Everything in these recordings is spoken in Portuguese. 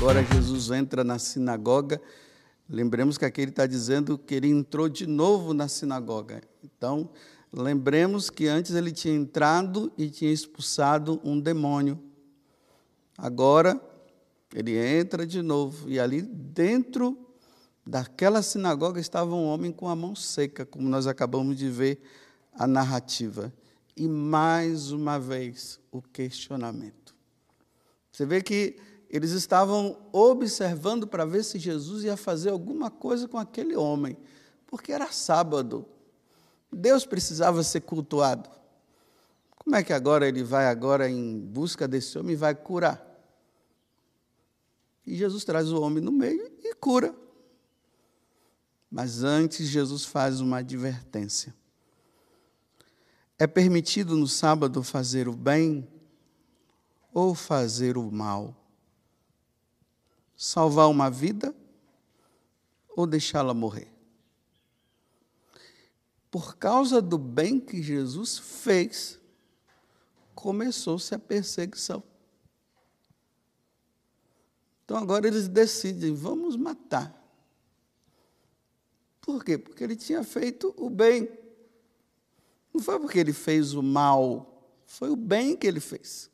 Agora Jesus entra na sinagoga. Lembremos que aqui ele está dizendo que ele entrou de novo na sinagoga. Então, lembremos que antes ele tinha entrado e tinha expulsado um demônio. Agora, ele entra de novo e ali dentro daquela sinagoga estava um homem com a mão seca, como nós acabamos de ver a narrativa. E mais uma vez o questionamento. Você vê que eles estavam observando para ver se Jesus ia fazer alguma coisa com aquele homem, porque era sábado. Deus precisava ser cultuado. Como é que agora ele vai agora em busca desse homem e vai curar? E Jesus traz o homem no meio e cura. Mas antes Jesus faz uma advertência. É permitido no sábado fazer o bem ou fazer o mal? Salvar uma vida ou deixá-la morrer? Por causa do bem que Jesus fez, começou-se a perseguição. Então agora eles decidem, vamos matar. Por quê? Porque ele tinha feito o bem. Não foi porque ele fez o mal, foi o bem que ele fez.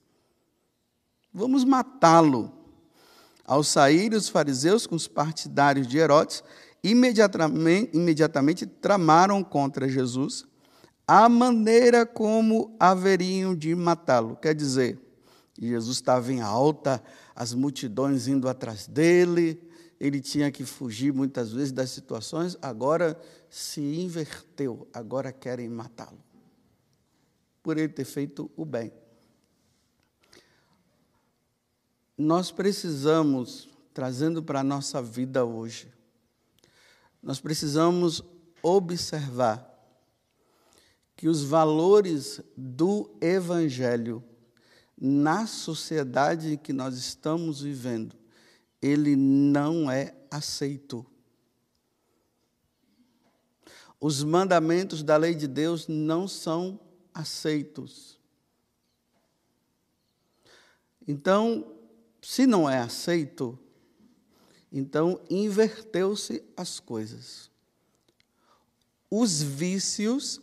Vamos matá-lo. Ao sair os fariseus com os partidários de Herodes, imediatamente, imediatamente tramaram contra Jesus a maneira como haveriam de matá-lo. Quer dizer, Jesus estava em alta, as multidões indo atrás dele, ele tinha que fugir muitas vezes das situações, agora se inverteu, agora querem matá-lo. Por ele ter feito o bem. Nós precisamos, trazendo para a nossa vida hoje, nós precisamos observar que os valores do Evangelho na sociedade em que nós estamos vivendo, ele não é aceito. Os mandamentos da lei de Deus não são aceitos. Então, se não é aceito, então inverteu-se as coisas. Os vícios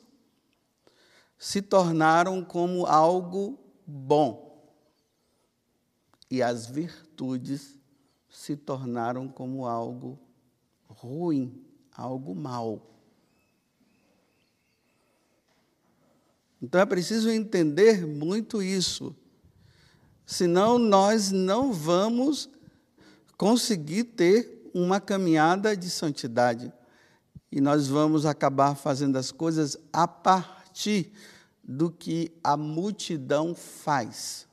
se tornaram como algo bom e as virtudes se tornaram como algo ruim, algo mal. Então é preciso entender muito isso, senão nós não vamos conseguir ter uma caminhada de santidade e nós vamos acabar fazendo as coisas a partir do que a multidão faz.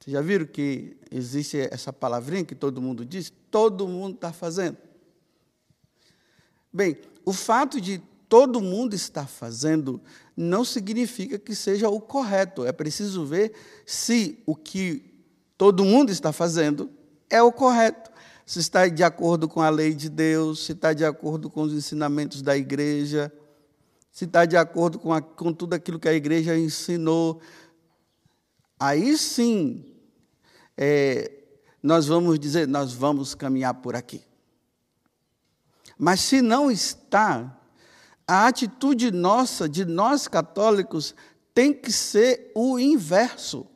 Vocês já viram que existe essa palavrinha que todo mundo diz? Todo mundo está fazendo. Bem, o fato de todo mundo estar fazendo não significa que seja o correto. É preciso ver se o que todo mundo está fazendo é o correto. Se está de acordo com a lei de Deus, se está de acordo com os ensinamentos da igreja, se está de acordo com, a, com tudo aquilo que a igreja ensinou. Aí sim é, nós vamos dizer, nós vamos caminhar por aqui. Mas se não está, a atitude nossa, de nós católicos, tem que ser o inverso.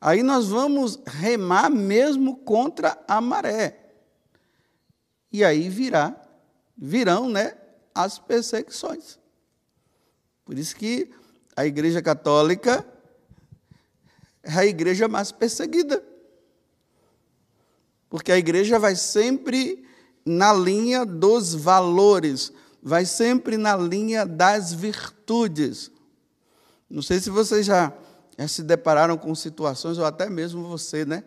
Aí nós vamos remar mesmo contra a maré. E aí virá, virão né, as perseguições. Por isso que a Igreja Católica é a igreja mais perseguida. Porque a igreja vai sempre na linha dos valores, vai sempre na linha das virtudes. Não sei se vocês já, já se depararam com situações, ou até mesmo você, né?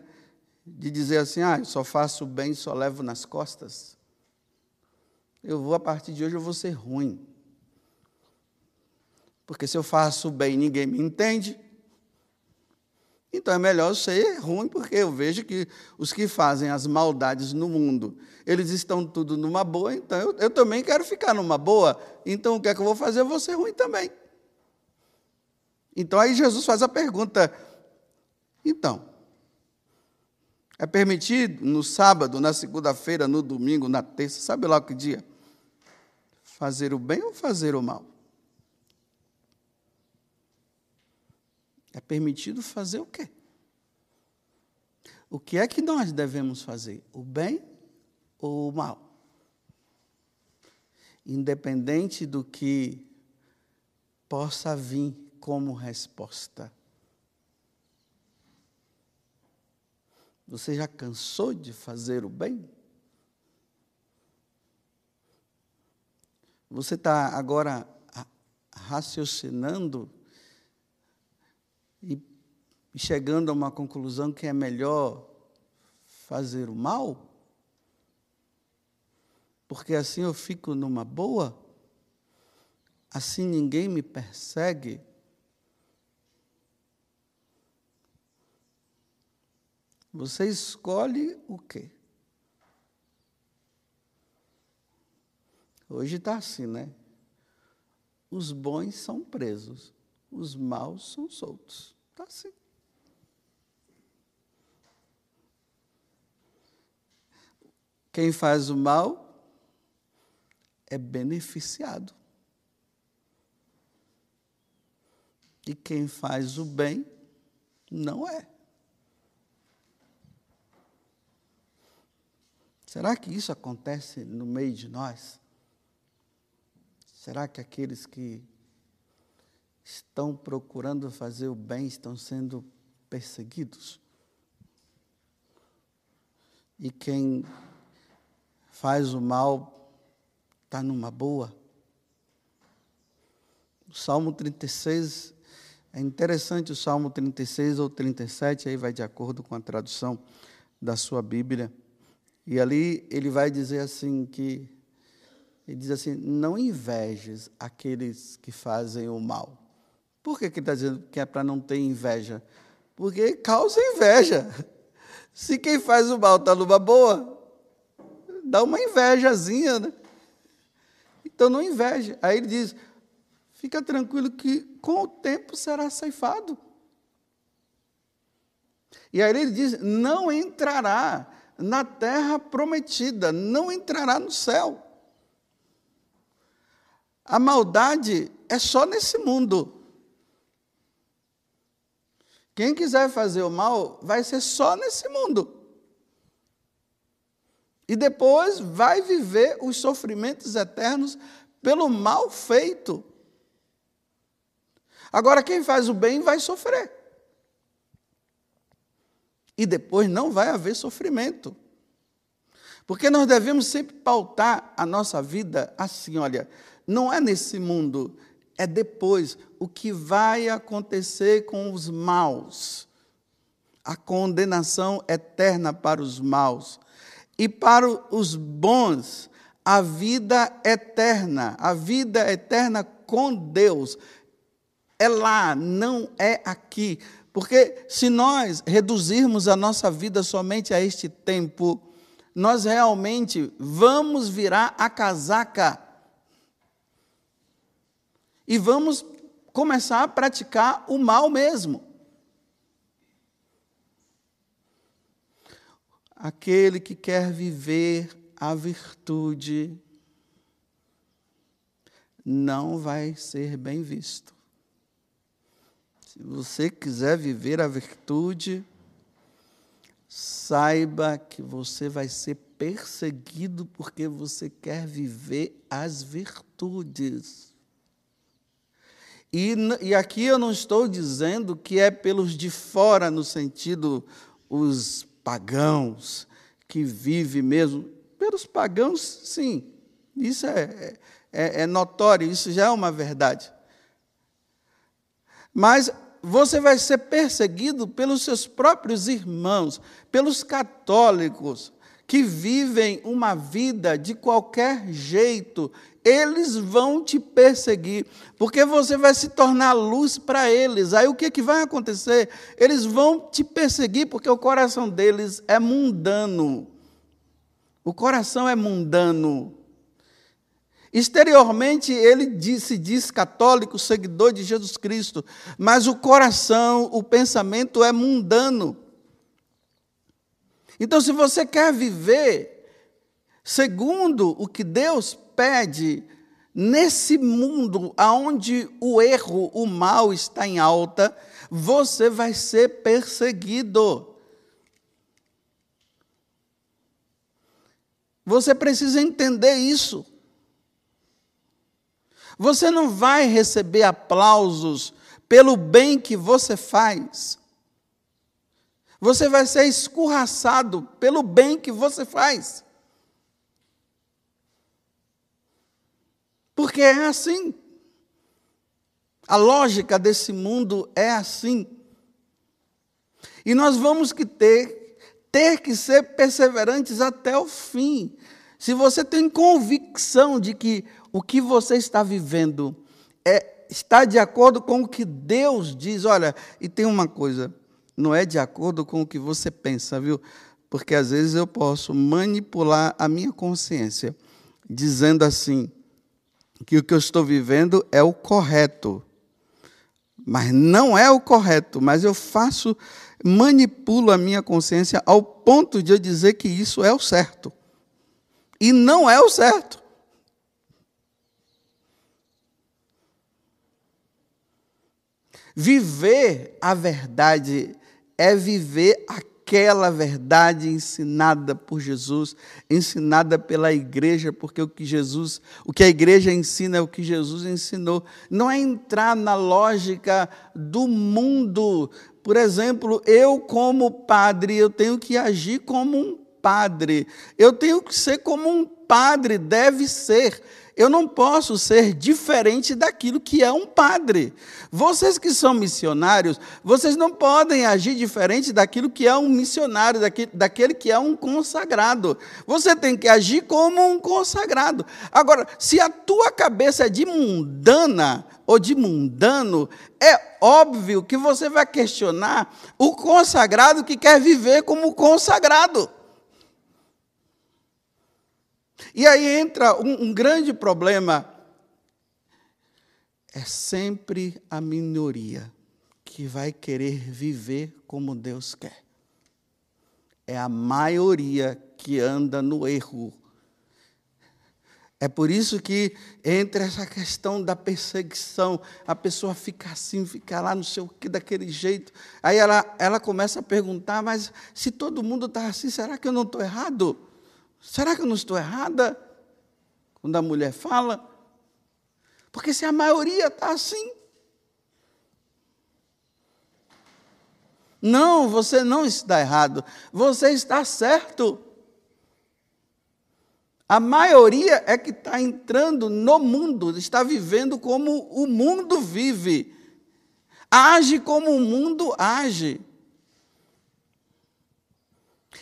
De dizer assim, ah, eu só faço bem, só levo nas costas. Eu vou, a partir de hoje, eu vou ser ruim. Porque se eu faço bem ninguém me entende, então é melhor ser ruim, porque eu vejo que os que fazem as maldades no mundo, eles estão tudo numa boa, então eu, eu também quero ficar numa boa. Então o que é que eu vou fazer? Eu vou ser ruim também. Então aí Jesus faz a pergunta: então, É permitido no sábado, na segunda-feira, no domingo, na terça, sabe lá que dia? Fazer o bem ou fazer o mal? É permitido fazer o quê? O que é que nós devemos fazer? O bem ou o mal? Independente do que possa vir como resposta. Você já cansou de fazer o bem? Você está agora raciocinando e chegando a uma conclusão que é melhor fazer o mal? Porque assim eu fico numa boa? Assim ninguém me persegue? Você escolhe o quê? Hoje está assim, né? Os bons são presos, os maus são soltos. Está assim. Quem faz o mal é beneficiado. E quem faz o bem não é. Será que isso acontece no meio de nós? Será que aqueles que estão procurando fazer o bem estão sendo perseguidos? E quem faz o mal está numa boa? O Salmo 36, é interessante o Salmo 36 ou 37, aí vai de acordo com a tradução da sua Bíblia. E ali ele vai dizer assim que ele diz assim: não invejes aqueles que fazem o mal. Por que, que ele está dizendo que é para não ter inveja? Porque causa inveja. Se quem faz o mal está numa boa, dá uma invejazinha, né? Então não inveja. Aí ele diz: fica tranquilo que com o tempo será ceifado. E aí ele diz: não entrará na terra prometida, não entrará no céu. A maldade é só nesse mundo. Quem quiser fazer o mal vai ser só nesse mundo. E depois vai viver os sofrimentos eternos pelo mal feito. Agora, quem faz o bem vai sofrer e depois não vai haver sofrimento. Porque nós devemos sempre pautar a nossa vida assim, olha, não é nesse mundo, é depois o que vai acontecer com os maus. A condenação eterna para os maus. E para os bons, a vida eterna, a vida eterna com Deus. É lá, não é aqui. Porque se nós reduzirmos a nossa vida somente a este tempo, nós realmente vamos virar a casaca e vamos começar a praticar o mal mesmo. Aquele que quer viver a virtude não vai ser bem visto. Se você quiser viver a virtude, saiba que você vai ser perseguido porque você quer viver as virtudes. E, e aqui eu não estou dizendo que é pelos de fora, no sentido os pagãos, que vivem mesmo. Pelos pagãos, sim, isso é, é, é notório, isso já é uma verdade. Mas você vai ser perseguido pelos seus próprios irmãos, pelos católicos, que vivem uma vida de qualquer jeito, eles vão te perseguir, porque você vai se tornar luz para eles. Aí o que, que vai acontecer? Eles vão te perseguir porque o coração deles é mundano. O coração é mundano. Exteriormente, ele se diz católico, seguidor de Jesus Cristo, mas o coração, o pensamento é mundano. Então, se você quer viver segundo o que Deus pede, nesse mundo onde o erro, o mal está em alta, você vai ser perseguido. Você precisa entender isso. Você não vai receber aplausos pelo bem que você faz. Você vai ser escorraçado pelo bem que você faz. Porque é assim. A lógica desse mundo é assim. E nós vamos que ter, ter que ser perseverantes até o fim. Se você tem convicção de que o que você está vivendo é, está de acordo com o que Deus diz, olha, e tem uma coisa, não é de acordo com o que você pensa, viu? Porque às vezes eu posso manipular a minha consciência, dizendo assim, que o que eu estou vivendo é o correto. Mas não é o correto, mas eu faço, manipulo a minha consciência ao ponto de eu dizer que isso é o certo. E não é o certo. Viver a verdade é viver aquela verdade ensinada por Jesus, ensinada pela igreja, porque o que Jesus, o que a igreja ensina é o que Jesus ensinou. Não é entrar na lógica do mundo. Por exemplo, eu como padre, eu tenho que agir como um padre. Eu tenho que ser como um padre deve ser. Eu não posso ser diferente daquilo que é um padre. Vocês que são missionários, vocês não podem agir diferente daquilo que é um missionário, daquele, que é um consagrado. Você tem que agir como um consagrado. Agora, se a tua cabeça é de mundana ou de mundano, é óbvio que você vai questionar o consagrado que quer viver como consagrado. E aí entra um, um grande problema. É sempre a minoria que vai querer viver como Deus quer. É a maioria que anda no erro. É por isso que entra essa questão da perseguição, a pessoa fica assim, fica lá, não sei o que, daquele jeito. Aí ela, ela começa a perguntar, mas se todo mundo está assim, será que eu não estou errado? Será que eu não estou errada quando a mulher fala? Porque se a maioria está assim. Não, você não está errado, você está certo. A maioria é que está entrando no mundo, está vivendo como o mundo vive, age como o mundo age.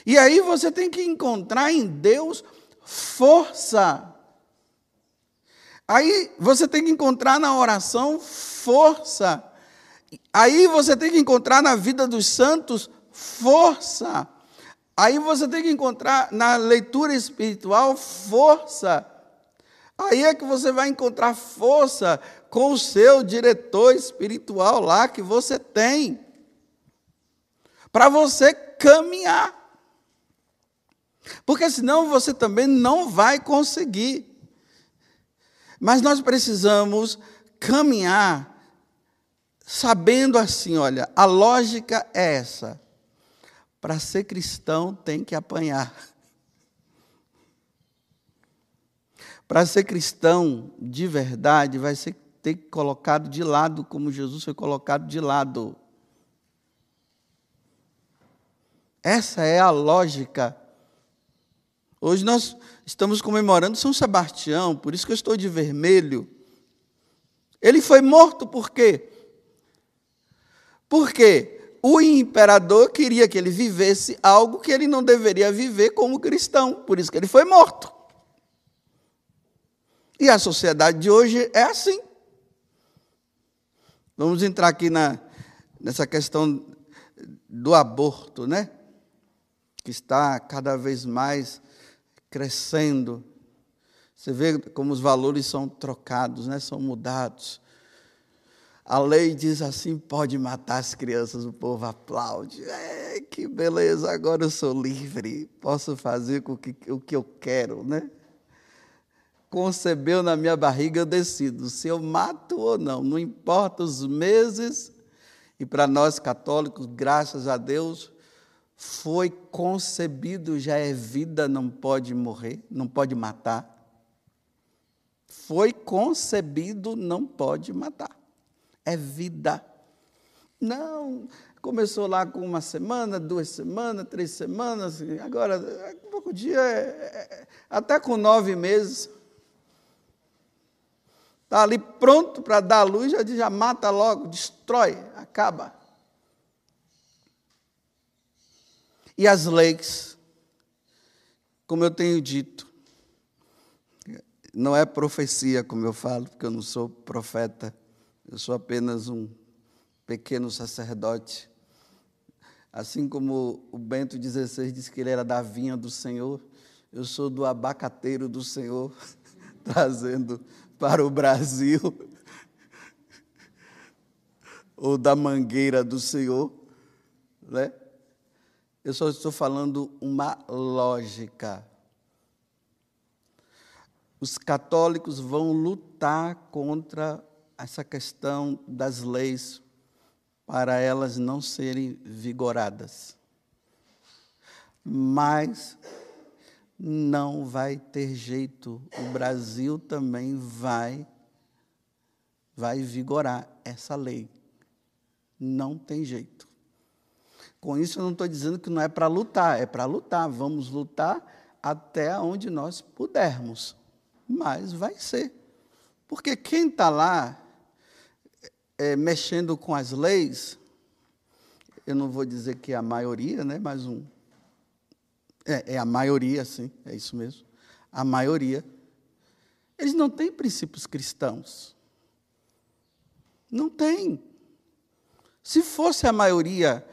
E aí você tem que encontrar em Deus força. Aí você tem que encontrar na oração força. Aí você tem que encontrar na vida dos santos força. Aí você tem que encontrar na leitura espiritual força. Aí é que você vai encontrar força com o seu diretor espiritual lá que você tem. Para você caminhar. Porque senão você também não vai conseguir. Mas nós precisamos caminhar sabendo assim, olha, a lógica é essa. Para ser cristão tem que apanhar. Para ser cristão de verdade, vai ser ter colocado de lado como Jesus foi colocado de lado. Essa é a lógica Hoje nós estamos comemorando São Sebastião, por isso que eu estou de vermelho. Ele foi morto por quê? Porque o imperador queria que ele vivesse algo que ele não deveria viver como cristão, por isso que ele foi morto. E a sociedade de hoje é assim. Vamos entrar aqui na, nessa questão do aborto, né? Que está cada vez mais crescendo. Você vê como os valores são trocados, né? são mudados. A lei diz assim: pode matar as crianças, o povo aplaude. É, que beleza, agora eu sou livre, posso fazer o que, o que eu quero, né? Concebeu na minha barriga, eu decido se eu mato ou não, não importa os meses. E para nós católicos, graças a Deus, foi concebido, já é vida, não pode morrer, não pode matar. Foi concebido, não pode matar é vida. Não, começou lá com uma semana, duas semanas, três semanas, agora, pouco dia, é, é, até com nove meses. Está ali pronto para dar a luz, já, já mata logo, destrói, acaba. E as leis, como eu tenho dito, não é profecia, como eu falo, porque eu não sou profeta eu sou apenas um pequeno sacerdote. Assim como o Bento XVI disse que ele era da vinha do Senhor, eu sou do abacateiro do Senhor, trazendo para o Brasil, ou da mangueira do Senhor, né? Eu só estou falando uma lógica. Os católicos vão lutar contra essa questão das leis para elas não serem vigoradas. Mas não vai ter jeito. O Brasil também vai vai vigorar essa lei. Não tem jeito. Com isso eu não estou dizendo que não é para lutar, é para lutar. Vamos lutar até onde nós pudermos. Mas vai ser. Porque quem está lá é, mexendo com as leis, eu não vou dizer que é a maioria, né, mas um. É, é a maioria, sim, é isso mesmo. A maioria. Eles não têm princípios cristãos. Não tem. Se fosse a maioria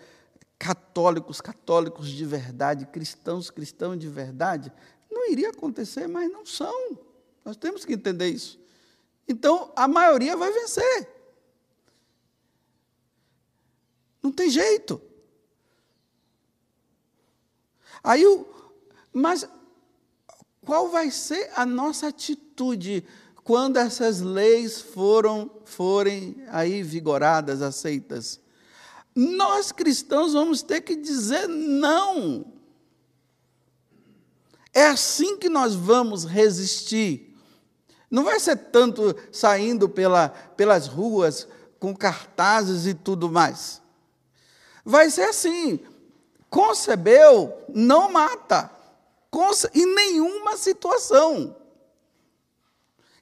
católicos, católicos de verdade, cristãos, cristãos de verdade, não iria acontecer, mas não são. Nós temos que entender isso. Então, a maioria vai vencer. Não tem jeito. Aí. Mas qual vai ser a nossa atitude quando essas leis foram forem aí vigoradas, aceitas? Nós cristãos vamos ter que dizer não. É assim que nós vamos resistir. Não vai ser tanto saindo pela, pelas ruas com cartazes e tudo mais vai ser assim: concebeu, não mata, Conce em nenhuma situação.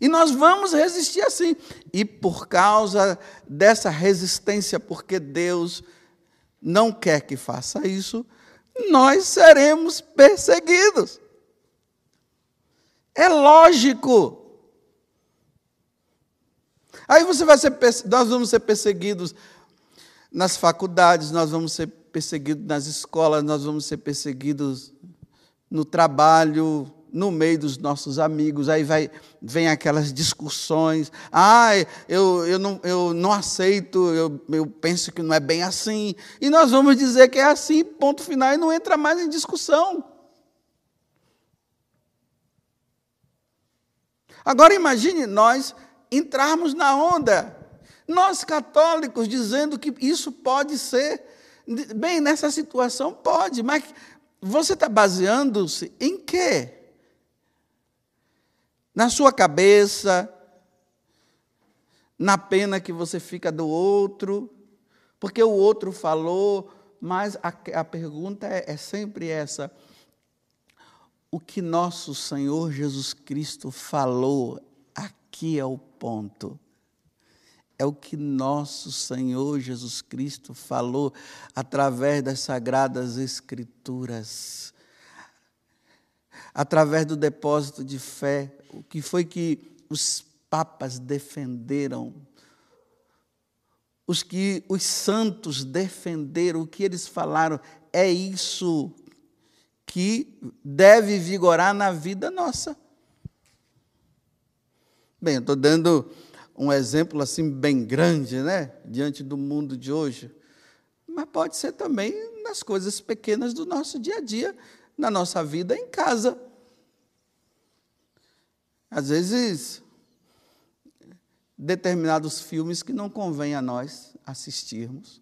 E nós vamos resistir assim. E por causa dessa resistência, porque Deus não quer que faça isso, nós seremos perseguidos. É lógico. Aí você vai ser, nós vamos ser perseguidos nas faculdades, nós vamos ser perseguidos nas escolas, nós vamos ser perseguidos no trabalho, no meio dos nossos amigos, aí vai, vem aquelas discussões, ah, eu, eu, não, eu não aceito, eu, eu penso que não é bem assim, e nós vamos dizer que é assim, ponto final, e não entra mais em discussão. Agora imagine nós entrarmos na onda nós católicos dizendo que isso pode ser. Bem, nessa situação pode, mas você está baseando-se em quê? Na sua cabeça, na pena que você fica do outro, porque o outro falou, mas a, a pergunta é, é sempre essa: o que nosso Senhor Jesus Cristo falou, aqui é o ponto. É o que nosso Senhor Jesus Cristo falou através das sagradas Escrituras, através do depósito de fé, o que foi que os papas defenderam, os que os santos defenderam, o que eles falaram, é isso que deve vigorar na vida nossa. Bem, eu estou dando um exemplo assim bem grande, né, diante do mundo de hoje. Mas pode ser também nas coisas pequenas do nosso dia a dia, na nossa vida em casa. Às vezes, determinados filmes que não convém a nós assistirmos.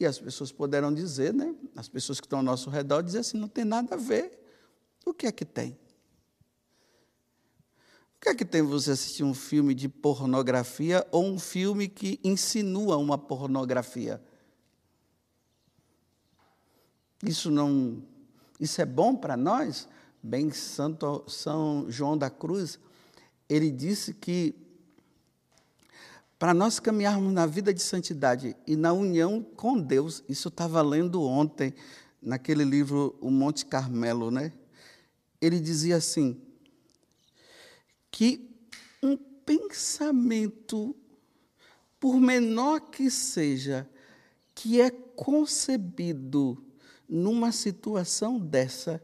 E as pessoas poderão dizer, né? As pessoas que estão ao nosso redor dizem assim, não tem nada a ver. O que é que tem? O que é que tem você assistir um filme de pornografia ou um filme que insinua uma pornografia? Isso não, isso é bom para nós? Bem Santo São João da Cruz, ele disse que para nós caminharmos na vida de santidade e na união com Deus, isso estava lendo ontem naquele livro O Monte Carmelo, né? Ele dizia assim: que um pensamento, por menor que seja, que é concebido numa situação dessa,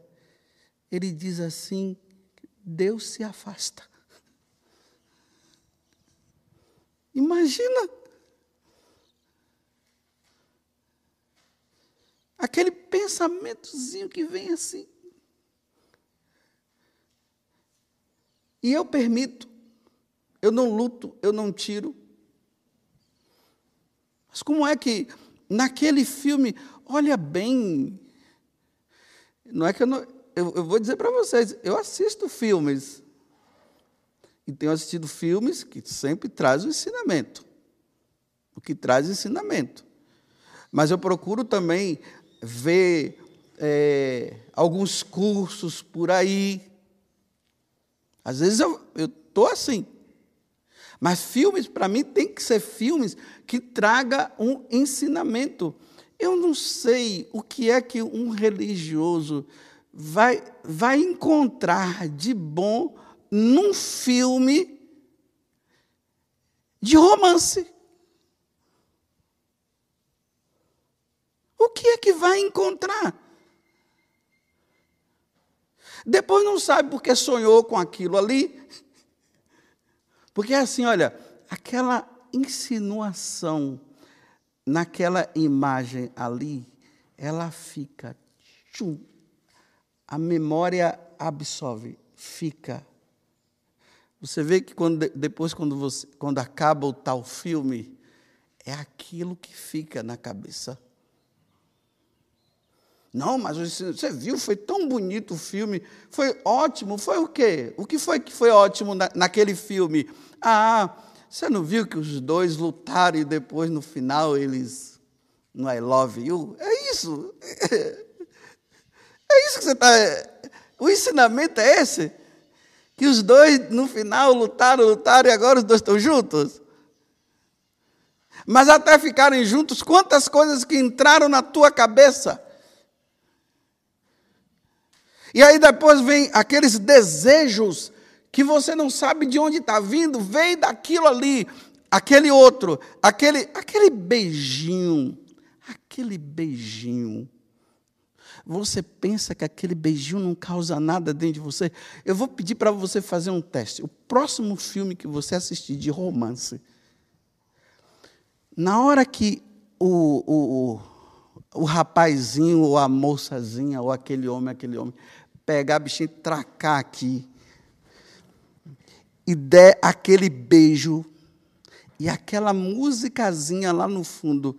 ele diz assim: Deus se afasta. Imagina. Aquele pensamentozinho que vem assim. E eu permito, eu não luto, eu não tiro. Mas como é que naquele filme, olha bem, não é que eu não, eu, eu vou dizer para vocês, eu assisto filmes, e tenho assistido filmes que sempre trazem o ensinamento, o que traz ensinamento. Mas eu procuro também ver é, alguns cursos por aí, às vezes eu estou assim. Mas filmes, para mim, tem que ser filmes que traga um ensinamento. Eu não sei o que é que um religioso vai, vai encontrar de bom num filme de romance. O que é que vai encontrar? Depois não sabe porque sonhou com aquilo ali. Porque é assim, olha, aquela insinuação naquela imagem ali, ela fica. Tchum, a memória absorve, fica. Você vê que quando, depois, quando, você, quando acaba o tal filme, é aquilo que fica na cabeça. Não, mas você viu, foi tão bonito o filme, foi ótimo. Foi o quê? O que foi que foi ótimo na, naquele filme? Ah, você não viu que os dois lutaram e depois no final eles no I love you? É isso. É isso que você está. O ensinamento é esse? Que os dois no final lutaram, lutaram e agora os dois estão juntos? Mas até ficarem juntos, quantas coisas que entraram na tua cabeça? E aí depois vem aqueles desejos que você não sabe de onde está vindo, veio daquilo ali, aquele outro, aquele, aquele beijinho, aquele beijinho. Você pensa que aquele beijinho não causa nada dentro de você? Eu vou pedir para você fazer um teste. O próximo filme que você assistir de romance, na hora que o, o, o, o rapazinho ou a moçazinha, ou aquele homem, aquele homem, pegar a bichinha e tracar aqui, e der aquele beijo, e aquela musicazinha lá no fundo,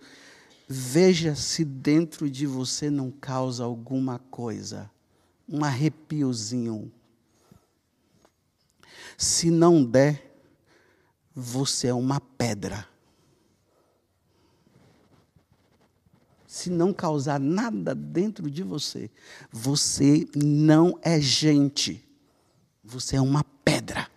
veja se dentro de você não causa alguma coisa, um arrepiozinho. Se não der, você é uma pedra. se não causar nada dentro de você, você não é gente. Você é uma pedra.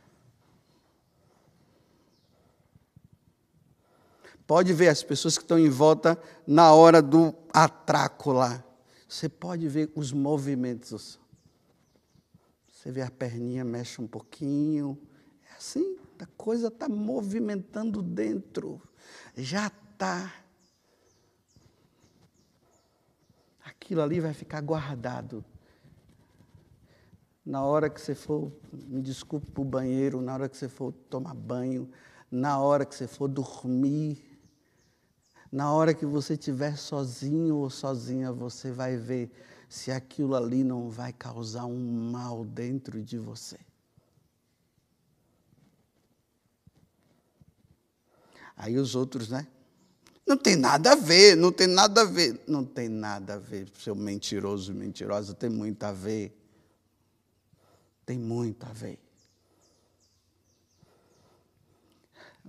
Pode ver as pessoas que estão em volta na hora do atraco lá. Você pode ver os movimentos. Você vê a perninha mexe um pouquinho. É assim, a coisa está movimentando dentro. Já está aquilo ali vai ficar guardado na hora que você for, me desculpe, para o banheiro, na hora que você for tomar banho, na hora que você for dormir, na hora que você estiver sozinho ou sozinha, você vai ver se aquilo ali não vai causar um mal dentro de você. Aí os outros, né? Não tem nada a ver, não tem nada a ver. Não tem nada a ver, seu mentiroso mentirosa, tem muito a ver. Tem muito a ver.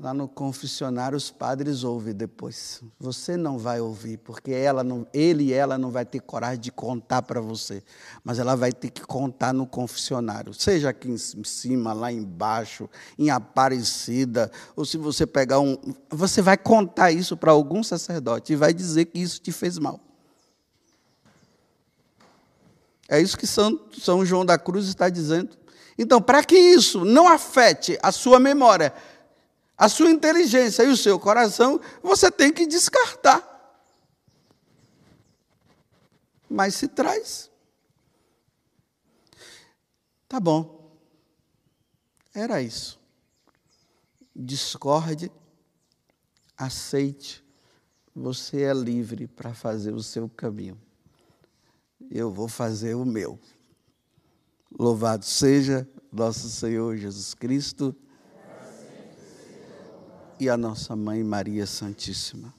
Lá no confessionário, os padres ouvem depois. Você não vai ouvir, porque ela não, ele e ela não vai ter coragem de contar para você. Mas ela vai ter que contar no confessionário. Seja aqui em cima, lá embaixo, em Aparecida, ou se você pegar um. Você vai contar isso para algum sacerdote e vai dizer que isso te fez mal. É isso que São, São João da Cruz está dizendo. Então, para que isso não afete a sua memória, a sua inteligência e o seu coração, você tem que descartar. Mas se traz. Tá bom. Era isso. Discorde, aceite. Você é livre para fazer o seu caminho. Eu vou fazer o meu. Louvado seja nosso Senhor Jesus Cristo e a nossa Mãe Maria Santíssima.